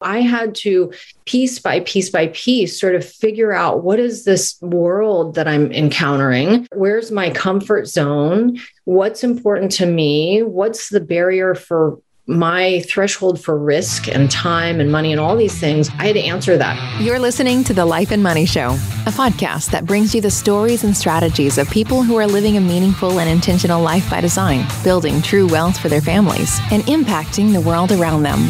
I had to piece by piece by piece sort of figure out what is this world that I'm encountering? Where's my comfort zone? What's important to me? What's the barrier for my threshold for risk and time and money and all these things, I had to answer that. You're listening to The Life and Money Show, a podcast that brings you the stories and strategies of people who are living a meaningful and intentional life by design, building true wealth for their families, and impacting the world around them.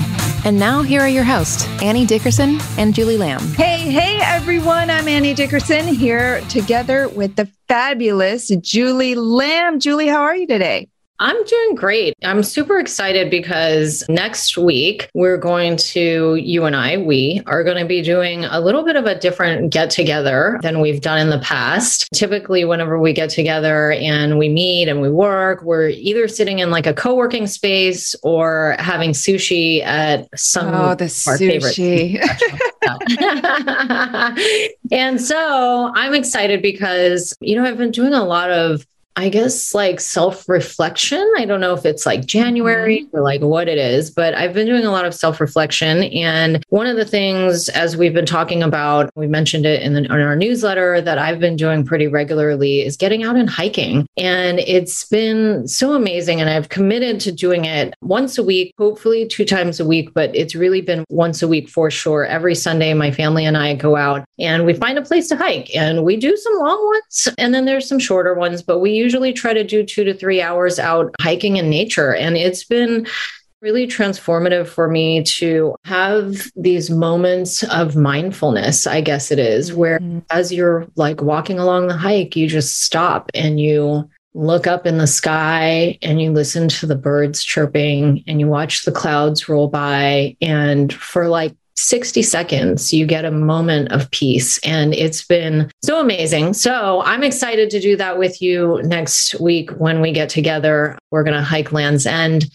And now, here are your hosts, Annie Dickerson and Julie Lamb. Hey, hey, everyone. I'm Annie Dickerson here together with the fabulous Julie Lamb. Julie, how are you today? I'm doing great. I'm super excited because next week we're going to, you and I, we are going to be doing a little bit of a different get together than we've done in the past. Typically, whenever we get together and we meet and we work, we're either sitting in like a co working space or having sushi at some oh, the sushi. and so I'm excited because, you know, I've been doing a lot of I guess like self reflection. I don't know if it's like January mm-hmm. or like what it is, but I've been doing a lot of self reflection. And one of the things, as we've been talking about, we mentioned it in, the, in, our newsletter that I've been doing pretty regularly is getting out and hiking. And it's been so amazing. And I've committed to doing it once a week, hopefully two times a week, but it's really been once a week for sure. Every Sunday, my family and I go out and we find a place to hike and we do some long ones and then there's some shorter ones, but we usually try to do two to three hours out hiking in nature. And it's been really transformative for me to have these moments of mindfulness, I guess it is, where mm-hmm. as you're like walking along the hike, you just stop and you look up in the sky and you listen to the birds chirping and you watch the clouds roll by. And for like 60 seconds, you get a moment of peace. And it's been so amazing. So I'm excited to do that with you next week when we get together. We're going to hike Land's End.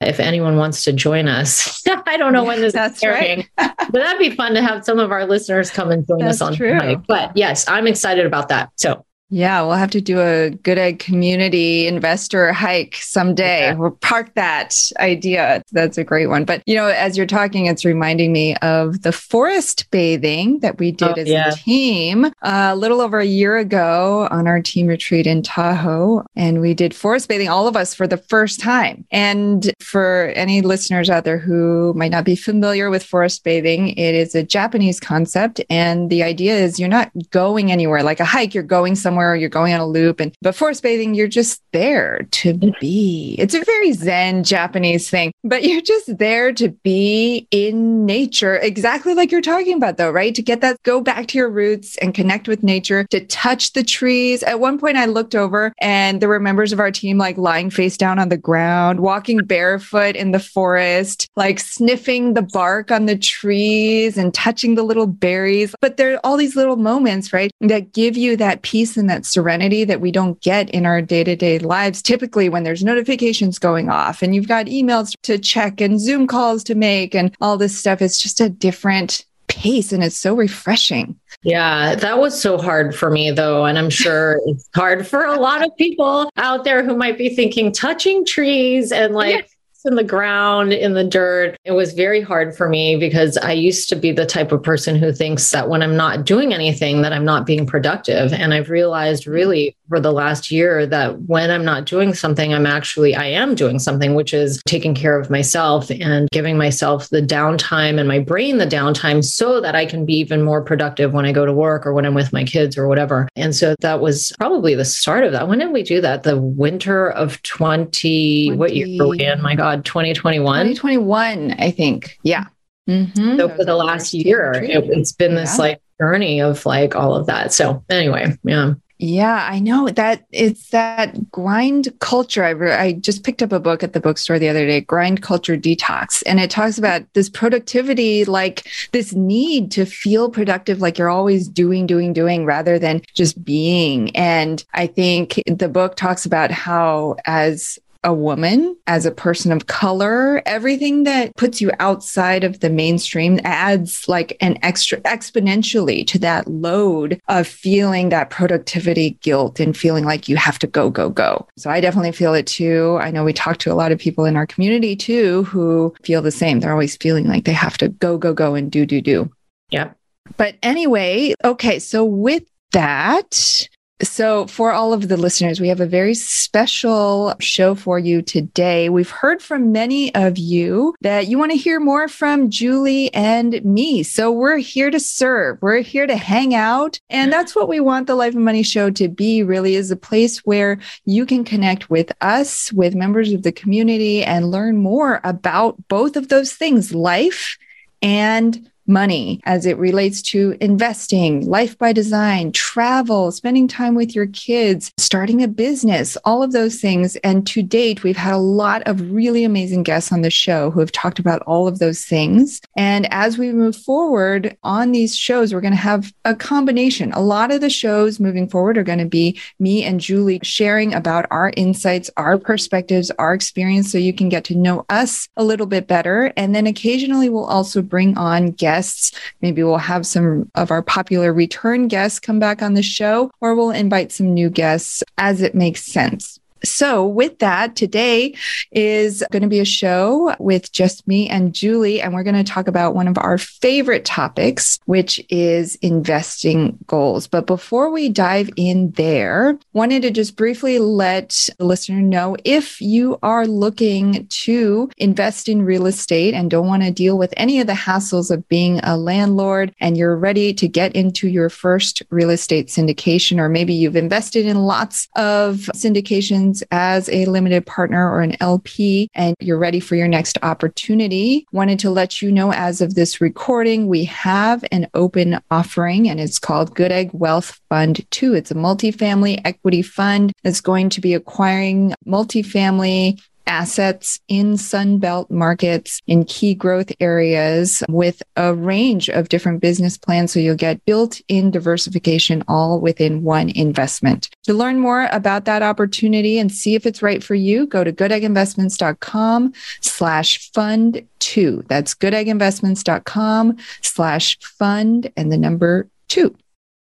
If anyone wants to join us, I don't know when this That's is airing, right. but that'd be fun to have some of our listeners come and join That's us on true. hike. But yes, I'm excited about that. So yeah, we'll have to do a good egg community investor hike someday. Yeah. We'll park that idea. That's a great one. But, you know, as you're talking, it's reminding me of the forest bathing that we did oh, as yeah. a team uh, a little over a year ago on our team retreat in Tahoe. And we did forest bathing, all of us for the first time. And for any listeners out there who might not be familiar with forest bathing, it is a Japanese concept. And the idea is you're not going anywhere like a hike, you're going somewhere somewhere, you're going on a loop. And but forest bathing, you're just there to be. It's a very Zen Japanese thing, but you're just there to be in nature, exactly like you're talking about, though, right? To get that, go back to your roots and connect with nature, to touch the trees. At one point, I looked over and there were members of our team like lying face down on the ground, walking barefoot in the forest, like sniffing the bark on the trees and touching the little berries. But there are all these little moments, right, that give you that peace and that serenity that we don't get in our day to day lives. Typically, when there's notifications going off and you've got emails to check and Zoom calls to make and all this stuff, it's just a different pace and it's so refreshing. Yeah, that was so hard for me though. And I'm sure it's hard for a lot of people out there who might be thinking touching trees and like, in the ground, in the dirt. It was very hard for me because I used to be the type of person who thinks that when I'm not doing anything, that I'm not being productive. And I've realized mm-hmm. really for the last year that when I'm not doing something, I'm actually, I am doing something, which is taking care of myself and giving myself the downtime and my brain the downtime so that I can be even more productive when I go to work or when I'm with my kids or whatever. And so that was probably the start of that. When did we do that? The winter of 20, 20. what year were we in? My God, 2021? 2021, I think. Yeah. Mm-hmm. So for the last year, it, has been this yeah. like journey of like all of that. So anyway, yeah. Yeah, I know that it's that grind culture. I, re- I just picked up a book at the bookstore the other day, Grind Culture Detox, and it talks about this productivity, like this need to feel productive, like you're always doing, doing, doing rather than just being. And I think the book talks about how, as a woman, as a person of color, everything that puts you outside of the mainstream adds like an extra exponentially to that load of feeling that productivity guilt and feeling like you have to go, go, go. So I definitely feel it too. I know we talk to a lot of people in our community too who feel the same. They're always feeling like they have to go, go, go and do, do, do. Yeah. But anyway, okay. So with that, so, for all of the listeners, we have a very special show for you today. We've heard from many of you that you want to hear more from Julie and me. So, we're here to serve, we're here to hang out. And that's what we want the Life and Money show to be really is a place where you can connect with us, with members of the community, and learn more about both of those things life and money as it relates to investing, life by design, travel, spending time with your kids, starting a business, all of those things. And to date, we've had a lot of really amazing guests on the show who have talked about all of those things. And as we move forward on these shows, we're going to have a combination. A lot of the shows moving forward are going to be me and Julie sharing about our insights, our perspectives, our experience, so you can get to know us a little bit better. And then occasionally we'll also bring on guests guests. Maybe we'll have some of our popular return guests come back on the show, or we'll invite some new guests as it makes sense. So, with that, today is going to be a show with just me and Julie, and we're going to talk about one of our favorite topics, which is investing goals. But before we dive in there, wanted to just briefly let the listener know if you are looking to invest in real estate and don't want to deal with any of the hassles of being a landlord and you're ready to get into your first real estate syndication, or maybe you've invested in lots of syndications as a limited partner or an LP and you're ready for your next opportunity, wanted to let you know as of this recording, we have an open offering and it's called Good Egg Wealth Fund 2. It's a multifamily equity fund that's going to be acquiring multifamily assets in Sunbelt markets in key growth areas with a range of different business plans. So you'll get built in diversification all within one investment. To learn more about that opportunity and see if it's right for you, go to goodegginvestments.com slash fund two. That's goodegginvestments.com slash fund and the number two.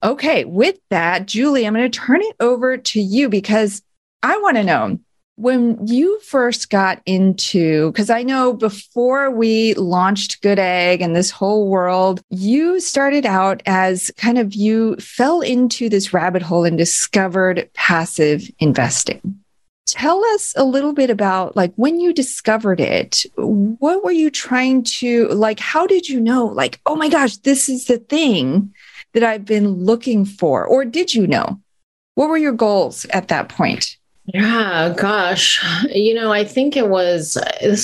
Okay, with that, Julie, I'm going to turn it over to you because I want to know when you first got into, because I know before we launched Good Egg and this whole world, you started out as kind of you fell into this rabbit hole and discovered passive investing. Tell us a little bit about like when you discovered it, what were you trying to like? How did you know, like, oh my gosh, this is the thing that I've been looking for? Or did you know? What were your goals at that point? Yeah, gosh. You know, I think it was,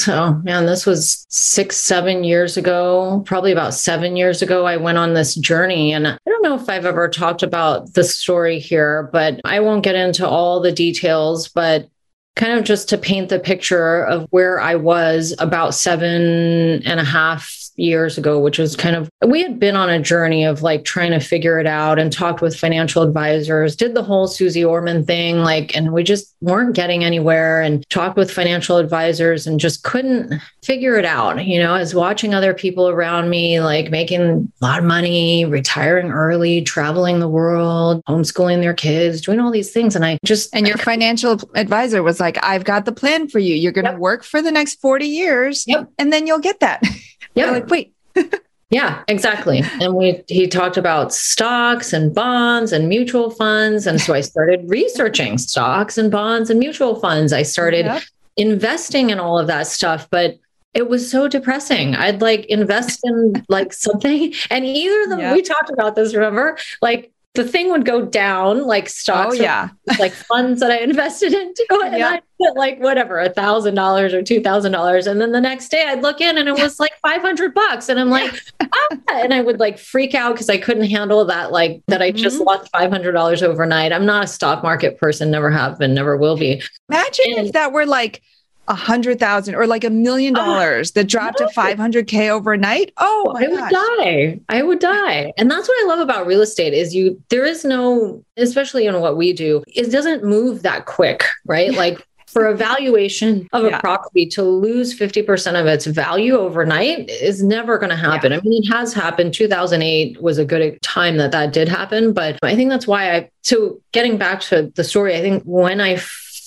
oh man, this was six, seven years ago, probably about seven years ago. I went on this journey. And I don't know if I've ever talked about the story here, but I won't get into all the details. But kind of just to paint the picture of where I was about seven and a half years ago, which was kind of, we had been on a journey of like trying to figure it out and talked with financial advisors, did the whole Suze Orman thing, like, and we just weren't getting anywhere and talked with financial advisors and just couldn't figure it out. You know, as watching other people around me, like making a lot of money, retiring early, traveling the world, homeschooling their kids, doing all these things. And I just, and your financial advisor was like, I've got the plan for you. You're going to yep. work for the next 40 years yep. and then you'll get that. Yeah. like, wait. yeah, exactly. And we he talked about stocks and bonds and mutual funds. And so I started researching stocks and bonds and mutual funds. I started yep. investing in all of that stuff. But it was so depressing. I'd like invest in like something, and either of them, yep. we talked about this, remember? Like the thing would go down like stocks oh, yeah like funds that i invested into and yeah. i put like whatever a thousand dollars or two thousand dollars and then the next day i'd look in and it was like 500 bucks and i'm like ah! and i would like freak out because i couldn't handle that like that i just mm-hmm. lost $500 overnight i'm not a stock market person never have been never will be imagine and, if that were like a hundred thousand or like a million ah, dollars that dropped no. to 500k overnight oh i would die i would die and that's what i love about real estate is you there is no especially in what we do it doesn't move that quick right like for a valuation of yeah. a property to lose 50% of its value overnight is never going to happen. Yeah. I mean, it has happened. 2008 was a good time that that did happen. But I think that's why I, so getting back to the story, I think when I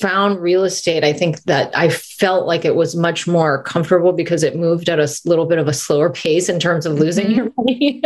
found real estate, I think that I felt like it was much more comfortable because it moved at a little bit of a slower pace in terms of losing mm-hmm. your money.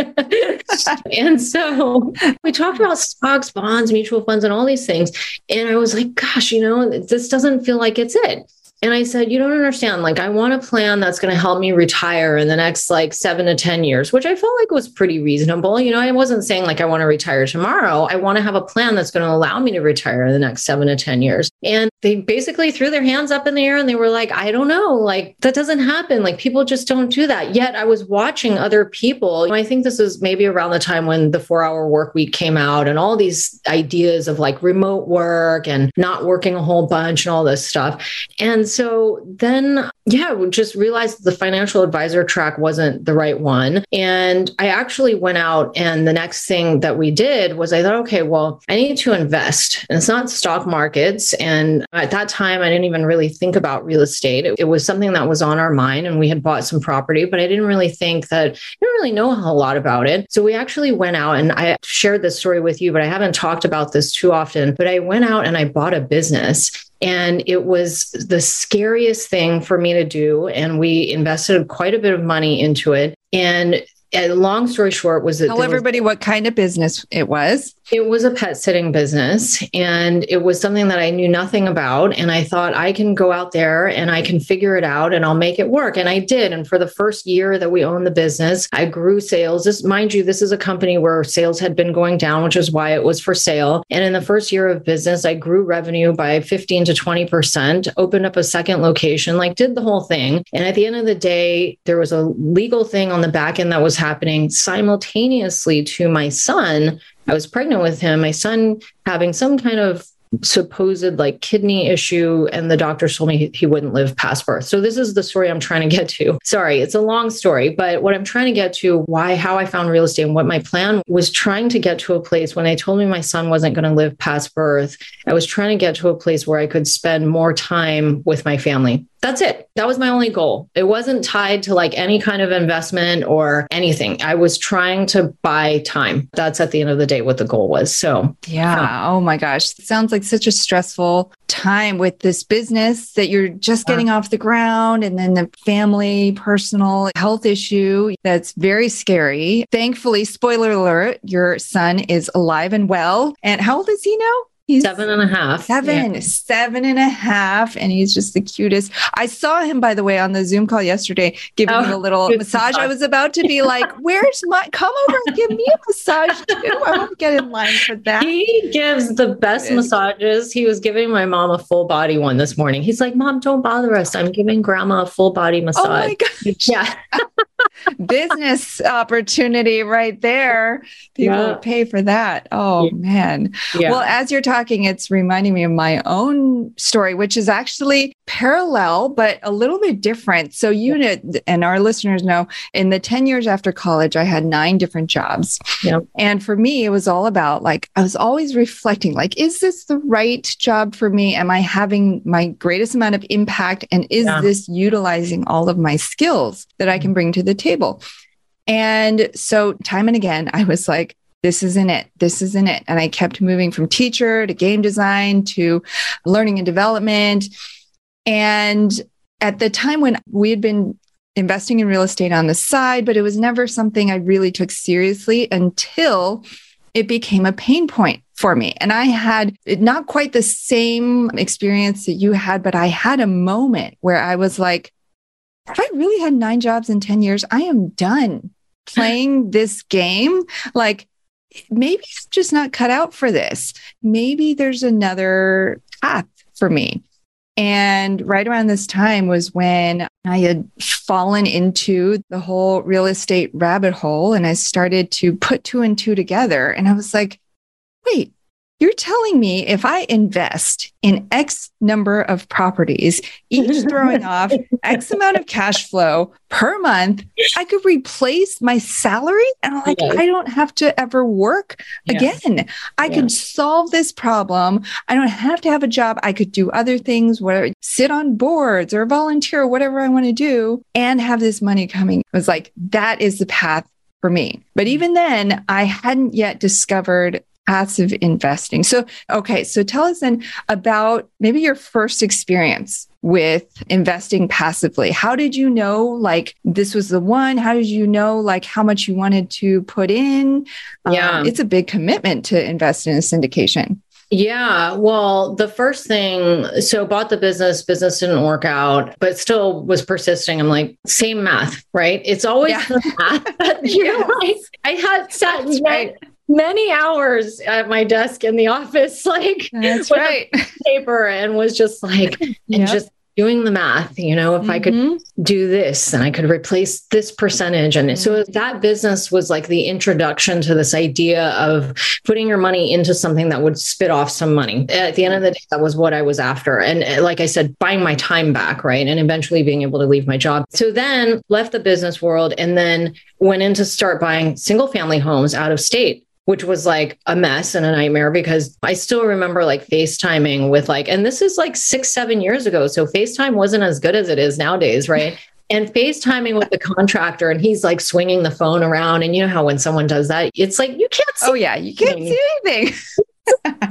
and so we talked about stocks, bonds, mutual funds, and all these things. And I was like, gosh, you know, this doesn't feel like it's it. And I said, You don't understand. Like, I want a plan that's going to help me retire in the next like seven to 10 years, which I felt like was pretty reasonable. You know, I wasn't saying like I want to retire tomorrow. I want to have a plan that's going to allow me to retire in the next seven to 10 years. And they basically threw their hands up in the air and they were like, I don't know. Like, that doesn't happen. Like, people just don't do that. Yet I was watching other people. I think this was maybe around the time when the four hour work week came out and all these ideas of like remote work and not working a whole bunch and all this stuff. And so then, yeah, just realized the financial advisor track wasn't the right one. And I actually went out, and the next thing that we did was I thought, okay, well, I need to invest. And it's not stock markets. And at that time, I didn't even really think about real estate. It, it was something that was on our mind, and we had bought some property, but I didn't really think that, I didn't really know a lot about it. So we actually went out, and I shared this story with you, but I haven't talked about this too often. But I went out and I bought a business and it was the scariest thing for me to do. And we invested quite a bit of money into it. And and long story short was that tell everybody was, what kind of business it was it was a pet sitting business and it was something that i knew nothing about and i thought i can go out there and i can figure it out and i'll make it work and i did and for the first year that we owned the business i grew sales this mind you this is a company where sales had been going down which is why it was for sale and in the first year of business i grew revenue by 15 to 20% opened up a second location like did the whole thing and at the end of the day there was a legal thing on the back end that was happening simultaneously to my son. I was pregnant with him, my son having some kind of supposed like kidney issue and the doctors told me he, he, wouldn't live past birth. So this is the story I'm trying to get to. Sorry, it's a long story, but what I'm trying to get to why how I found real estate and what my plan was trying to get to a place when they told me my son wasn't going to live past birth, I was trying to get to a place where I could spend more time with my family that's it. That was my only goal. It wasn't tied to like any kind of investment or anything. I was trying to buy time. That's at the end of the day what the goal was. So, yeah. Oh my gosh. It sounds like such a stressful time with this business that you're just getting off the ground and then the family, personal health issue that's very scary. Thankfully, spoiler alert, your son is alive and well. And how old is he now? He's seven and a half. Seven, yeah. seven and a half. And he's just the cutest. I saw him, by the way, on the Zoom call yesterday, giving oh, me a little massage. I was about to be like, Where's my come over and give me a massage too? I want to get in line for that. He gives the best massages. He was giving my mom a full body one this morning. He's like, Mom, don't bother us. I'm giving grandma a full body massage. Oh my gosh. Yeah. Business opportunity right there. People yeah. pay for that. Oh yeah. man. Yeah. Well, as you're talking, it's reminding me of my own story, which is actually parallel, but a little bit different. So you know, and our listeners know in the 10 years after college, I had nine different jobs. And for me, it was all about like, I was always reflecting, like, is this the right job for me? Am I having my greatest amount of impact? And is this utilizing all of my skills that I can mm-hmm. bring to the table. And so, time and again, I was like, this isn't it. This isn't it. And I kept moving from teacher to game design to learning and development. And at the time when we had been investing in real estate on the side, but it was never something I really took seriously until it became a pain point for me. And I had not quite the same experience that you had, but I had a moment where I was like, if I really had nine jobs in 10 years, I am done playing this game. Like, maybe I'm just not cut out for this. Maybe there's another path for me. And right around this time was when I had fallen into the whole real estate rabbit hole and I started to put two and two together. And I was like, wait, you're telling me if I invest in X number of properties, each throwing off X amount of cash flow per month, I could replace my salary. And I'm like, yes. I don't have to ever work yes. again. I yeah. could solve this problem. I don't have to have a job. I could do other things, whether sit on boards or volunteer or whatever I want to do and have this money coming. It was like, that is the path for me. But mm. even then, I hadn't yet discovered passive investing. So, okay, so tell us then about maybe your first experience with investing passively. How did you know like this was the one? How did you know like how much you wanted to put in? Yeah. Um, it's a big commitment to invest in a syndication. Yeah. Well, the first thing, so bought the business, business didn't work out, but still was persisting. I'm like, same math, right? It's always yeah. the math. you know, like, I had sat right many hours at my desk in the office, like That's right. paper, and was just like, and yep. just doing the math, you know, if mm-hmm. I could mm-hmm. do this and I could replace this percentage. And so mm-hmm. that business was like the introduction to this idea of putting your money into something that would spit off some money. At the end of the day, that was what I was after. And uh, like I said, buying my time back, right? And eventually being able to leave my job. So then left the business world and then went in to start buying single family homes out of state which was like a mess and a nightmare because I still remember like FaceTiming with like, and this is like six, seven years ago. So FaceTime wasn't as good as it is nowadays, right? and FaceTiming with the contractor, and he's like swinging the phone around. And you know how when someone does that, it's like you can't oh, see. Oh, yeah, you can't see anything.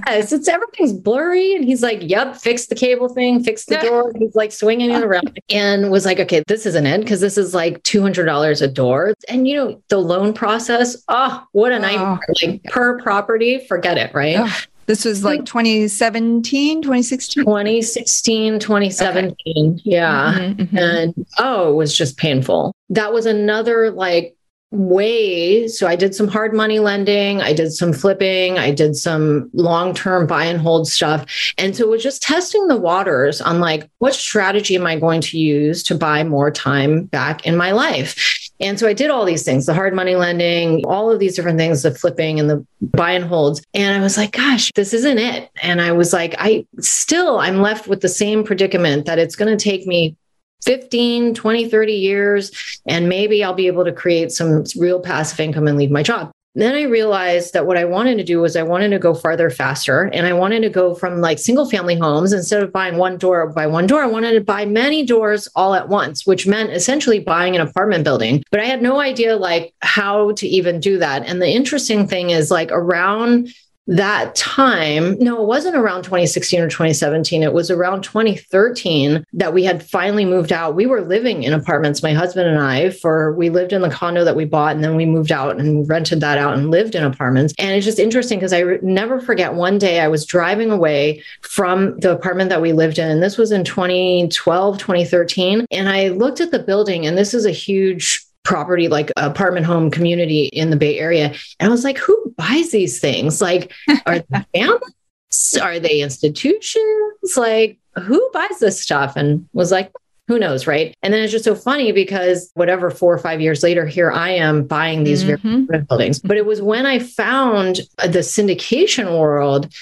yes, it's everything's blurry. And he's like, Yep, fix the cable thing, fix the door. He's like swinging it around and was like, Okay, this isn't it because this is like $200 a door. And you know, the loan process, oh, what a nightmare. Oh, like per property, forget it, right? Oh, this was like 2017, 2016? 2016, 2017. Okay. Yeah. Mm-hmm, mm-hmm. And oh, it was just painful. That was another like way. So I did some hard money lending, I did some flipping, I did some long term buy and hold stuff. And so it was just testing the waters on like, what strategy am I going to use to buy more time back in my life? And so I did all these things the hard money lending, all of these different things, the flipping and the buy and holds. And I was like, gosh, this isn't it. And I was like, I still, I'm left with the same predicament that it's going to take me 15, 20, 30 years, and maybe I'll be able to create some real passive income and leave my job. Then I realized that what I wanted to do was I wanted to go farther faster and I wanted to go from like single family homes instead of buying one door by one door. I wanted to buy many doors all at once, which meant essentially buying an apartment building. But I had no idea like how to even do that. And the interesting thing is like around that time, no, it wasn't around 2016 or 2017. It was around 2013 that we had finally moved out. We were living in apartments, my husband and I, for we lived in the condo that we bought and then we moved out and rented that out and lived in apartments. And it's just interesting because I re- never forget one day I was driving away from the apartment that we lived in. And this was in 2012, 2013. And I looked at the building, and this is a huge property like apartment home community in the Bay Area. And I was like, who buys these things? Like, are they families? Are they institutions? Like, who buys this stuff? And was like, who knows, right? And then it's just so funny because whatever four or five years later, here I am buying these mm-hmm. buildings. But it was when I found the syndication world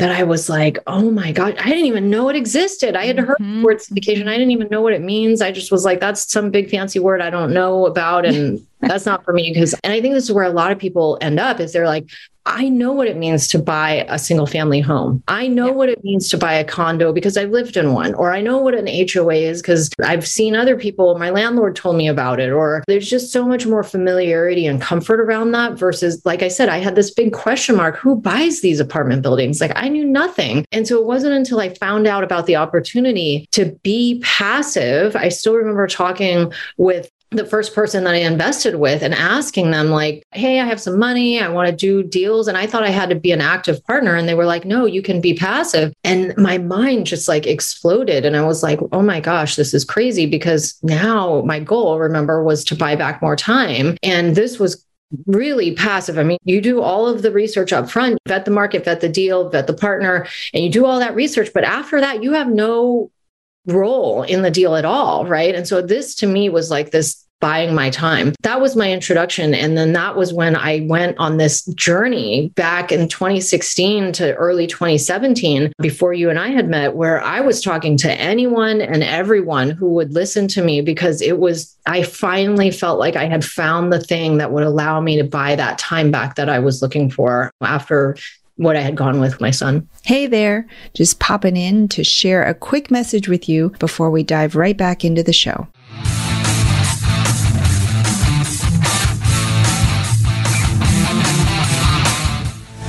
that I was like, oh my God, I didn't even know it existed. I had heard mm-hmm. the word syndication. I didn't even know what it means. I just was like, that's some big fancy word I don't know about. And that's not for me. Because, and I think this is where a lot of people end up is they're like, I know what it means to buy a single family home. I know yeah. what it means to buy a condo because I've lived in one, or I know what an HOA is because I've seen other people, my landlord told me about it, or there's just so much more familiarity and comfort around that versus, like I said, I had this big question mark who buys these apartment buildings? Like I knew nothing. And so it wasn't until I found out about the opportunity to be passive. I still remember talking with the first person that I invested with and asking them, like, hey, I have some money. I want to do deals. And I thought I had to be an active partner. And they were like, no, you can be passive. And my mind just like exploded. And I was like, oh my gosh, this is crazy because now my goal, remember, was to buy back more time. And this was really passive. I mean, you do all of the research up front, vet the market, vet the deal, vet the partner, and you do all that research. But after that, you have no role in the deal at all. Right. And so this to me was like this buying my time. That was my introduction. And then that was when I went on this journey back in 2016 to early 2017, before you and I had met, where I was talking to anyone and everyone who would listen to me because it was, I finally felt like I had found the thing that would allow me to buy that time back that I was looking for after what I had gone with my son. Hey there, just popping in to share a quick message with you before we dive right back into the show.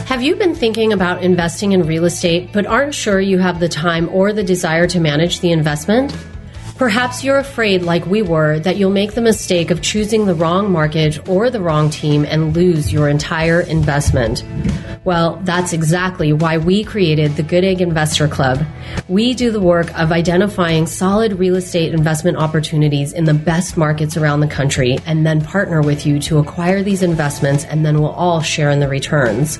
Have you been thinking about investing in real estate but aren't sure you have the time or the desire to manage the investment? Perhaps you're afraid, like we were, that you'll make the mistake of choosing the wrong market or the wrong team and lose your entire investment. Well, that's exactly why we created the Good Egg Investor Club. We do the work of identifying solid real estate investment opportunities in the best markets around the country and then partner with you to acquire these investments and then we'll all share in the returns.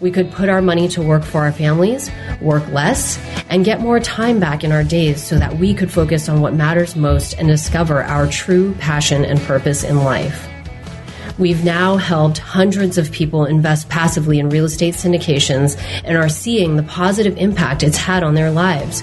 We could put our money to work for our families, work less, and get more time back in our days so that we could focus on what matters most and discover our true passion and purpose in life. We've now helped hundreds of people invest passively in real estate syndications and are seeing the positive impact it's had on their lives.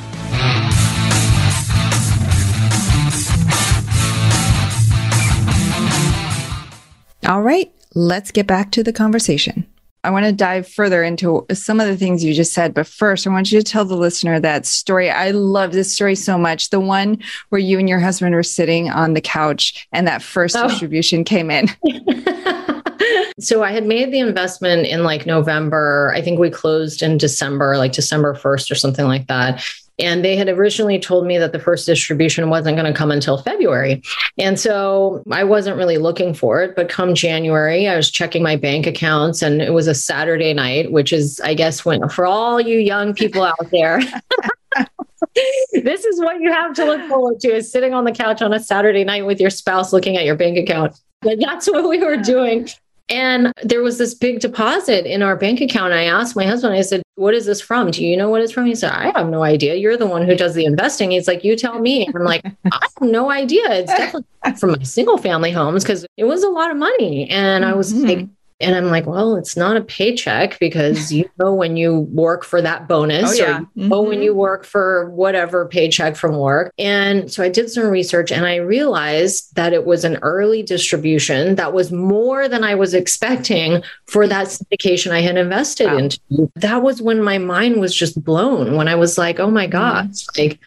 All right, let's get back to the conversation. I want to dive further into some of the things you just said, but first, I want you to tell the listener that story. I love this story so much. The one where you and your husband were sitting on the couch and that first oh. distribution came in. so I had made the investment in like November. I think we closed in December, like December 1st or something like that. And they had originally told me that the first distribution wasn't going to come until February. And so I wasn't really looking for it. But come January, I was checking my bank accounts and it was a Saturday night, which is, I guess, when for all you young people out there. this is what you have to look forward to is sitting on the couch on a Saturday night with your spouse looking at your bank account. That's what we were doing. And there was this big deposit in our bank account. I asked my husband, I said, What is this from? Do you know what it's from? He said, I have no idea. You're the one who does the investing. He's like, You tell me. And I'm like, I have no idea. It's definitely from my single family homes because it was a lot of money. And I was mm-hmm. like, and I'm like, well, it's not a paycheck because you know when you work for that bonus oh, yeah. or mm-hmm. when you work for whatever paycheck from work. And so I did some research and I realized that it was an early distribution that was more than I was expecting for that syndication I had invested wow. into. That was when my mind was just blown when I was like, oh my God, mm-hmm. like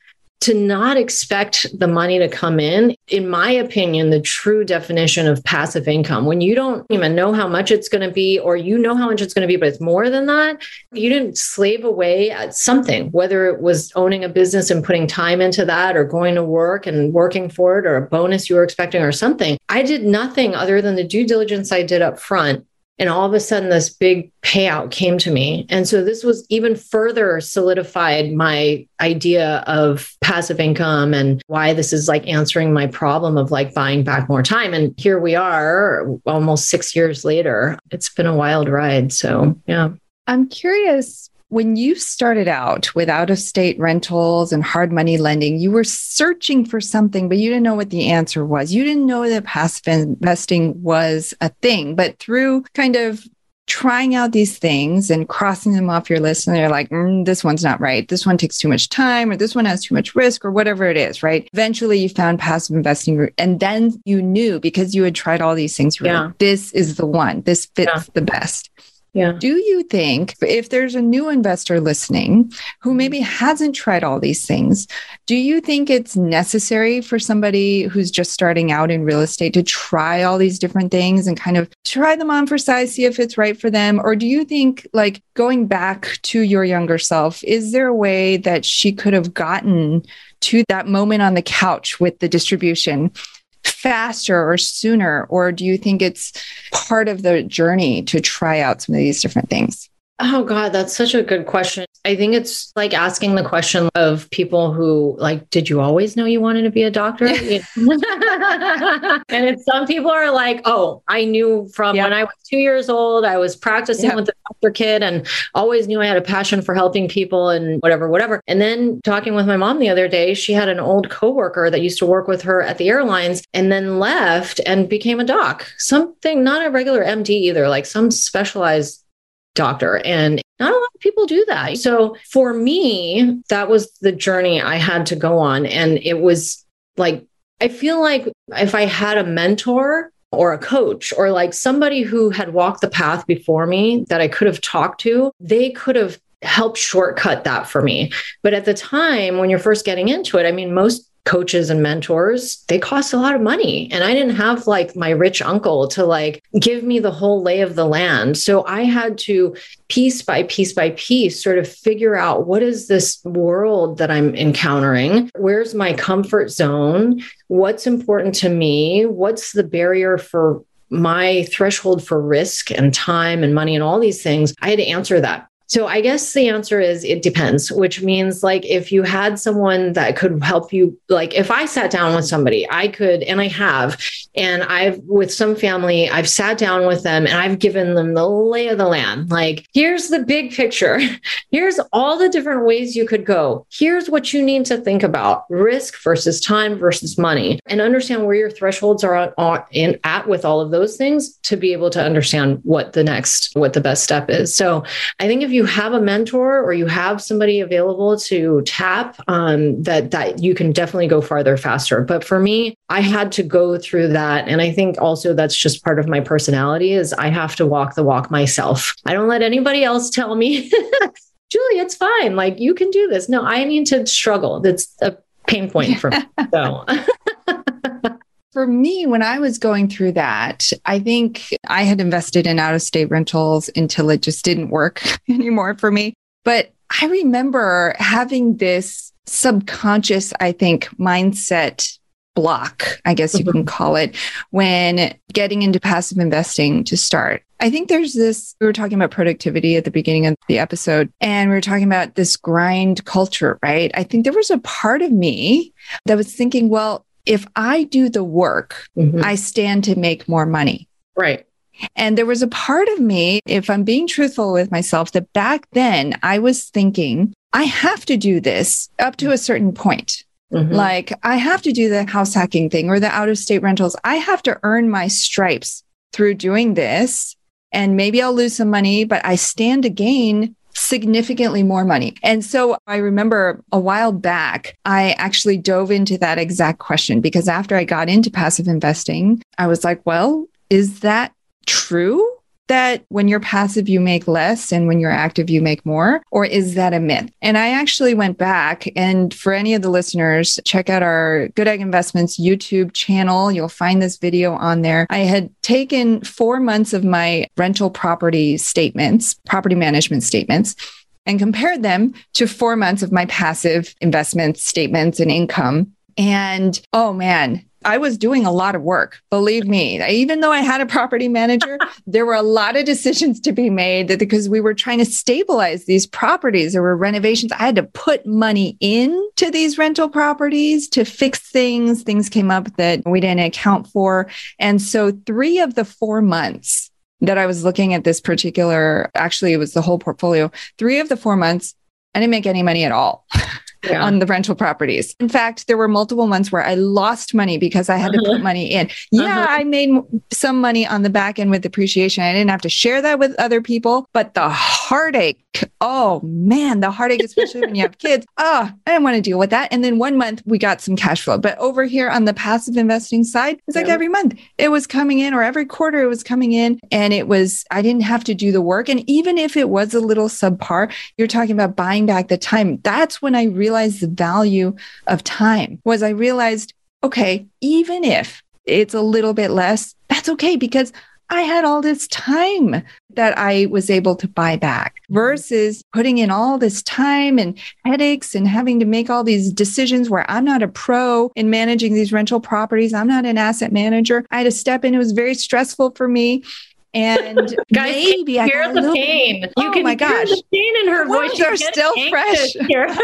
to not expect the money to come in, in my opinion, the true definition of passive income, when you don't even know how much it's going to be, or you know how much it's going to be, but it's more than that, you didn't slave away at something, whether it was owning a business and putting time into that, or going to work and working for it, or a bonus you were expecting, or something. I did nothing other than the due diligence I did up front and all of a sudden, this big payout came to me. And so this was even further solidified my idea of passive income and why this is like answering my problem of like buying back more time. And here we are almost six years later. It's been a wild ride. So, yeah. I'm curious when you started out with out of state rentals and hard money lending, you were searching for something, but you didn't know what the answer was. You didn't know that passive investing was a thing, but through kind of trying out these things and crossing them off your list and they're like mm, this one's not right this one takes too much time or this one has too much risk or whatever it is right eventually you found passive investing and then you knew because you had tried all these things yeah. Like, this is the one this fits yeah. the best Yeah. Do you think if there's a new investor listening who mm-hmm. maybe hasn't tried all these things, do you think it's necessary for somebody who's just starting out in real estate to try all these different things and kind of try them on for size, see if it's right for them? Or do you think, like going back to your younger self, is there a way that she could have gotten to that moment on the couch with the distribution faster or sooner? Or do you think it's part of the journey to try out some of these different things? Oh God, that's such a good question. I think it's like asking the question of people who like, did you always know you wanted to be a doctor? and some people are like, oh, I knew from yep. when I was two years old, I was practicing yep. with the doctor kid and always knew I had a passion for helping people and whatever, whatever. And then talking with my mom the other day, she had an old coworker that used to work with her at the airlines and then left and became a doc. Something not a regular MD either, like some specialized doctor. And not a lot of people do that. So for me, that was the journey I had to go on. And it was like, I feel like if I had a mentor or a coach or like somebody who had walked the path before me that I could have talked to, they could have helped shortcut that for me. But at the time when you're first getting into it, I mean, most coaches and mentors, they cost a lot of money. And I didn't have like my rich uncle to like give me the whole lay of the land. So I had to piece by piece by piece sort of figure out what is this world that I'm encountering? Where's my comfort zone? What's important to me? What's the barrier for my threshold for risk and time and money and all these things, I had to answer that. So I guess the answer is it depends, which means like if you had someone that could help you, like if I sat down with somebody, I could, and I have, and I've with some family, I've sat down with them and I've given them the lay of the land. Like, here's the big picture. Here's all the different ways you could go. Here's what you need to think about risk versus time versus money and understand where your thresholds are on, in, at with all of those things to be able to understand what the next, what the best step is. So I think if you have a mentor or you have somebody available to tap, um, that that you can definitely go farther faster. But for me, I had to go through that, and I think also that's just part of my personality is I have to walk the walk myself. I don't let anybody else tell me. Julie, it's fine. Like you can do this. No, I need to struggle. That's a pain point for me. So for me, when I was going through that, I think I had invested in out of state rentals until it just didn't work anymore for me. But I remember having this subconscious, I think, mindset block, I guess you mm-hmm. can call it, when getting into passive investing to start. I think there's this, we were talking about productivity at the beginning of the episode, and we were talking about this grind culture, right? I think there was a part of me that was thinking, well, if I do the work, mm-hmm. I stand to make more money. Right. And there was a part of me, if I'm being truthful with myself, that back then I was thinking, I have to do this up to a certain point. Mm-hmm. Like, I have to do the house hacking thing or the out of state rentals. I have to earn my stripes through doing this. And maybe I'll lose some money, but I stand to gain significantly more money. And so I remember a while back, I actually dove into that exact question because after I got into passive investing, I was like, well, is that true? That when you're passive, you make less and when you're active, you make more? Or is that a myth? And I actually went back and for any of the listeners, check out our Good Egg Investments YouTube channel. You'll find this video on there. I had taken four months of my rental property statements, property management statements, and compared them to four months of my passive investment statements and income. And oh man, I was doing a lot of work. Believe me, even though I had a property manager, there were a lot of decisions to be made because we were trying to stabilize these properties. There were renovations. I had to put money into these rental properties to fix things. Things came up that we didn't account for. And so, three of the four months that I was looking at this particular, actually, it was the whole portfolio, three of the four months, I didn't make any money at all. yeah. on the rental properties. In fact, there were multiple months where I lost money because I had to put uh-huh. money in. Yeah, uh-huh. I made some money on the back end with depreciation. I didn't have to share that with other people, but the heartache. Oh man, the heartache, especially when you have kids. Oh, I didn't want to deal with that. And then one month we got some cash flow. But over here on the passive investing side, it's like yeah. every month it was coming in, or every quarter it was coming in. And it was, I didn't have to do the work. And even if it was a little subpar, you're talking about buying back the time. That's when I realized the value of time was I realized, okay, even if it's a little bit less, that's okay because I had all this time that I was able to buy back versus putting in all this time and headaches and having to make all these decisions where I'm not a pro in managing these rental properties. I'm not an asset manager. I had to step in. It was very stressful for me. And Guys, maybe I hear the little, pain. You oh can my gosh. the pain in her voice. You're still fresh. the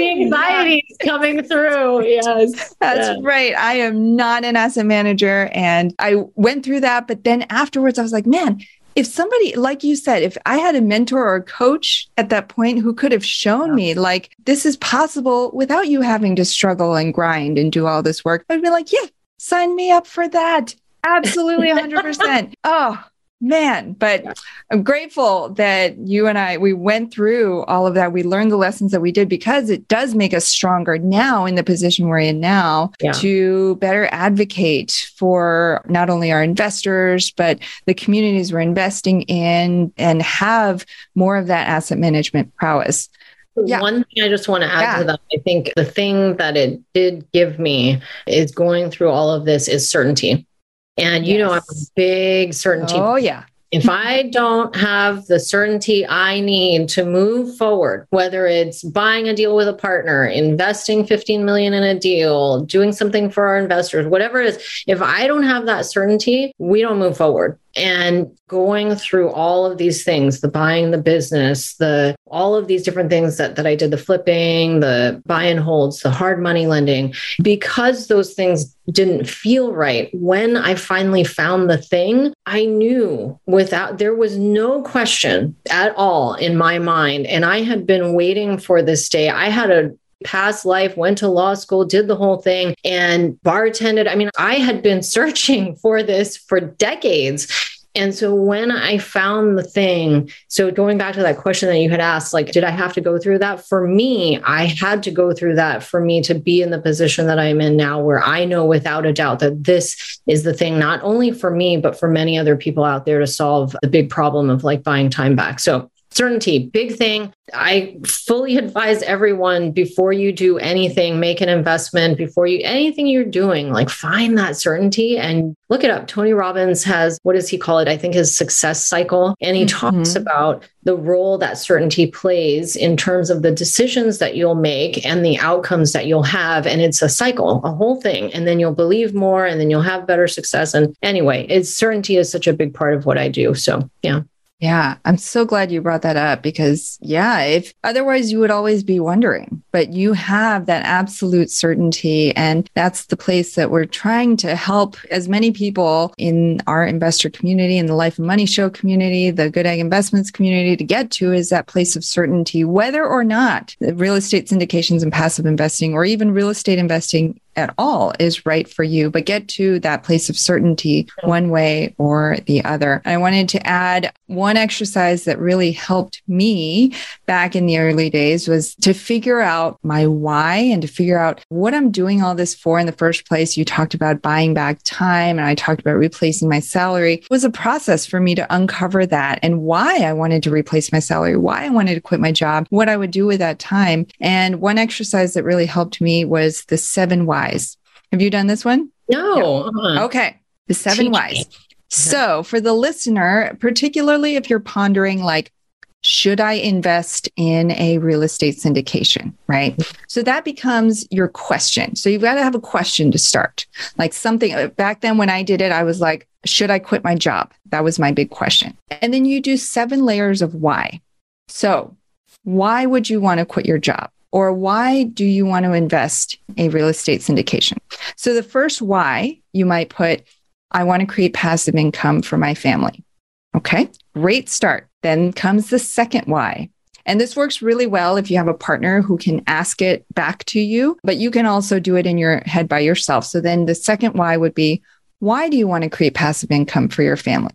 anxiety is coming through. Yes. That's yeah. right. I am not an asset manager. And I went through that. But then afterwards, I was like, man, if somebody like you said if i had a mentor or a coach at that point who could have shown yeah. me like this is possible without you having to struggle and grind and do all this work i'd be like yeah sign me up for that Absolutely 100%. oh, man but i'm grateful that you and i we went through all of that we learned the lessons that we did because it does make us stronger now in the position we're in now yeah. to better advocate for not only our investors but the communities we're investing in and have more of that asset management prowess yeah. One thing I just want to add yeah. to that, I think the thing that it did give me is going through all of this is certainty. And you yes. know, I'm a big certainty. Oh, yeah. If I don't have the certainty I need to move forward, whether it's buying a deal with a partner, investing 15 million in a deal, doing something for our investors, whatever it is, if I don't have that certainty, we don't move forward and going through all of these things the buying the business the all of these different things that, that i did the flipping the buy and holds the hard money lending because those things didn't feel right when i finally found the thing i knew without there was no question at all in my mind and i had been waiting for this day. I had a past life, went to law school, did the whole thing, and bartended. I mean, I had been searching for this for decades. And so when I found the thing, so going back to that question that you had asked, like, did I have to go through that? For me, I had to go through that for me to be in the position that I'm in now, where I know without a doubt that this is the thing, not only for me, but for many other people out there to solve the big problem of like buying time back. So certainty big thing. I fully advise everyone before you do anything make an investment. Before you anything you're doing like find that certainty and look it up. Tony robbins has what does he call it? I think his success cycle. And he mm-hmm. talks about the role that certainty plays in terms of the decisions that you'll make and the outcomes that you'll have. And it's a cycle a whole thing. And then you'll believe more and then you'll have better success. And anyway it's certainty is such a big part of what i do. So yeah yeah, I'm so glad you brought that up because, yeah, if otherwise you would always be wondering, but you have that absolute certainty. And that's the place that we're trying to help as many people in our investor community, in the Life and Money Show community, the Good Egg Investments community to get to is that place of certainty, whether or not the real estate syndications and passive investing, or even real estate investing at all is right for you, but get to that place of certainty one way or the other. I wanted to add one exercise that really helped me back in the early days was to figure out my why and to figure out what I'm doing all this for in the first place. You talked about buying back time and I talked about replacing my salary. It was a process for me to uncover that and why I wanted to replace my salary, why I wanted to quit my job, what I would do with that time. And one exercise that really helped me was the seven why whys. Have you done this one? No. Uh-huh. Okay. The seven Teach whys. Me. So, for the listener, particularly if you're pondering, like, should I invest in a real estate syndication? Right. So that becomes your question. So you've got to have a question to start. Like something uh, back then when I did it, I was like, should I quit my job? That was my big question. And then you do seven layers of why. So, why would you want to quit your job? Or why do you want to invest a real estate syndication? So the first why you might put, I want to create passive income for my family. Okay, great start. Then comes the second why. And this works really well if you have a partner who can ask it back to you, but you can also do it in your head by yourself. So then the second why would be, why do you want to create passive income for your family?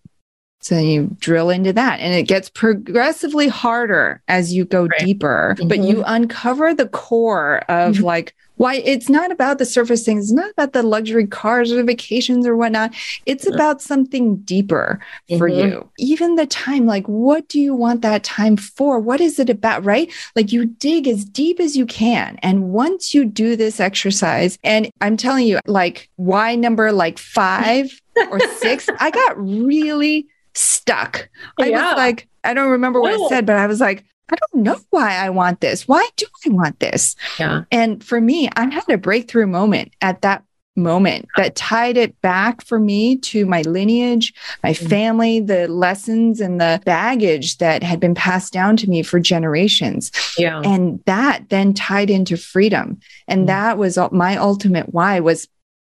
So you drill into that and it gets progressively harder as you go right. deeper, mm-hmm. but you uncover the core of mm-hmm. like why it's not about the surface things, it's not about the luxury cars or the vacations or whatnot. It's about something deeper mm-hmm. for you. Even the time, like, what do you want that time for? What is it about, right? Like, you dig as deep as you can. And once you do this exercise, and I'm telling you, like, why number like five or six, I got really stuck. I yeah. was like, I don't remember what I said, but I was like, I don't know why I want this. Why do I want this? Yeah. And for me, I had a breakthrough moment at that moment that tied it back for me to my lineage, my mm-hmm. family, the lessons and the baggage that had been passed down to me for generations. Yeah. And that then tied into freedom. And mm-hmm. that was my ultimate why was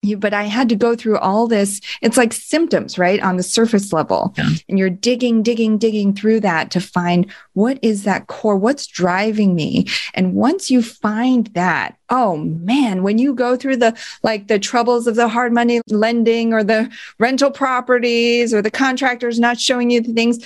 you, but I had to go through all this. It's like symptoms, right? On the surface level. Yeah. And you're digging, digging, digging through that to find what is that core? What's driving me? And once you find that, oh man, when you go through the like the troubles of the hard money lending or the rental properties or the contractors not showing you the things,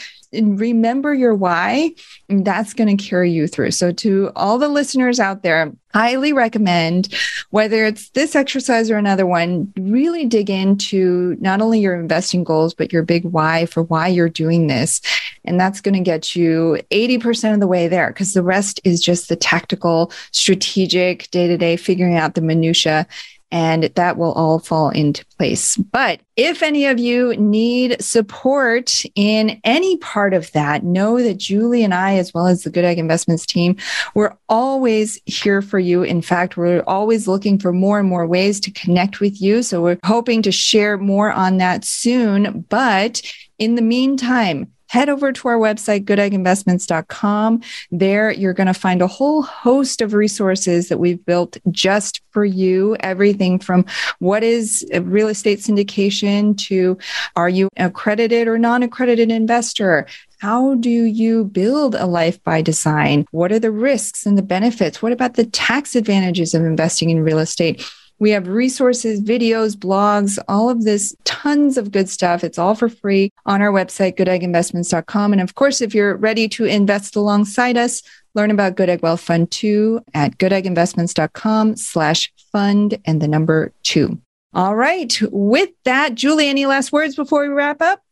remember your why, and that's going to carry you through. So, to all the listeners out there, highly recommend whether it's this exercise or another one, really dig into not only your investing goals, but your big why for why you're doing this. And that's going to get you 80% of the way there because the rest is just the tactical, strategic, day to day, figuring out the minutia and that will all fall into place. But if any of you need support in any part of that, know that Julie and I, as well as the Good Egg Investments team, we're always here for you. In fact, we're always looking for more and more ways to connect with you. So we're hoping to share more on that soon. But in the meantime, head over to our website, goodegginvestments.com. There, you're going to find a whole host of resources that we've built just for you. Everything from what is real estate syndication to are you accredited or non accredited investor? How do you build a life by design? What are the risks and the benefits? What about the tax advantages of investing in real estate? We have resources, videos, blogs, all of this, tons of good stuff. It's all for free on our website, goodegginvestments.com. And of course, if you're ready to invest alongside us, learn about Good Egg Wealth Fund 2 at goodegginvestments.com slash fund and the number two. All right. With that, Julie, any last words before we wrap up?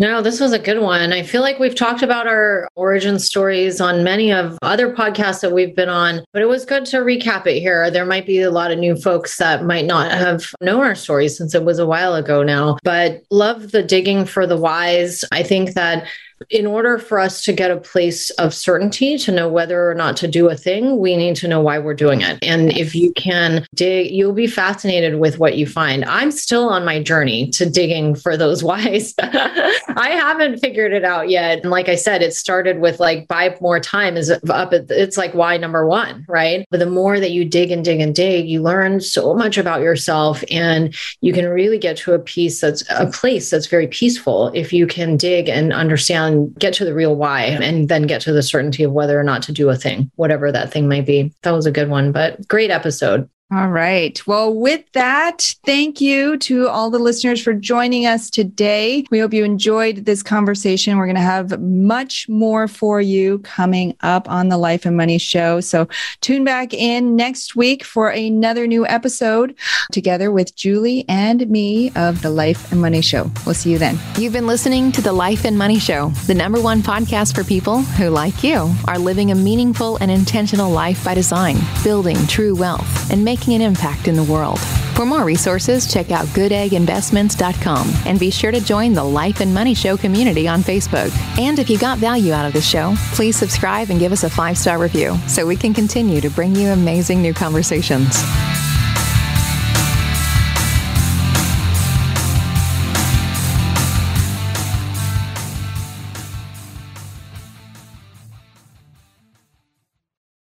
No, this was a good one. I feel like we've talked about our origin stories on many of other podcasts that we've been on, but it was good to recap it here. There might be a lot of new folks that might not have known our stories since it was a while ago now, but love the digging for the whys. I think that in order for us to get a place of certainty to know whether or not to do a thing, we need to know why we're doing it. And if you can dig, you'll be fascinated with what you find. I'm still on my journey to digging for those whys. I haven't figured it out yet. And like I said, it started with like buy more time is up. At, it's like why number one, right? But the more that you dig and dig and dig, you learn so much about yourself and you can really get to a piece that's a place that's very peaceful if you can dig and understand and get to the real why and then get to the certainty of whether or not to do a thing, whatever that thing may be. That was a good one, but great episode. All right. Well, with that, thank you to all the listeners for joining us today. We hope you enjoyed this conversation. We're going to have much more for you coming up on the Life and Money Show. So tune back in next week for another new episode together with Julie and me of the Life and Money Show. We'll see you then. You've been listening to the Life and Money Show, the number one podcast for people who, like you, are living a meaningful and intentional life by design, building true wealth, and making making an impact in the world. For more resources, check out goodegginvestments.com and be sure to join the Life and Money Show community on Facebook. And if you got value out of the show, please subscribe and give us a five star review so we can continue to bring you amazing new conversations.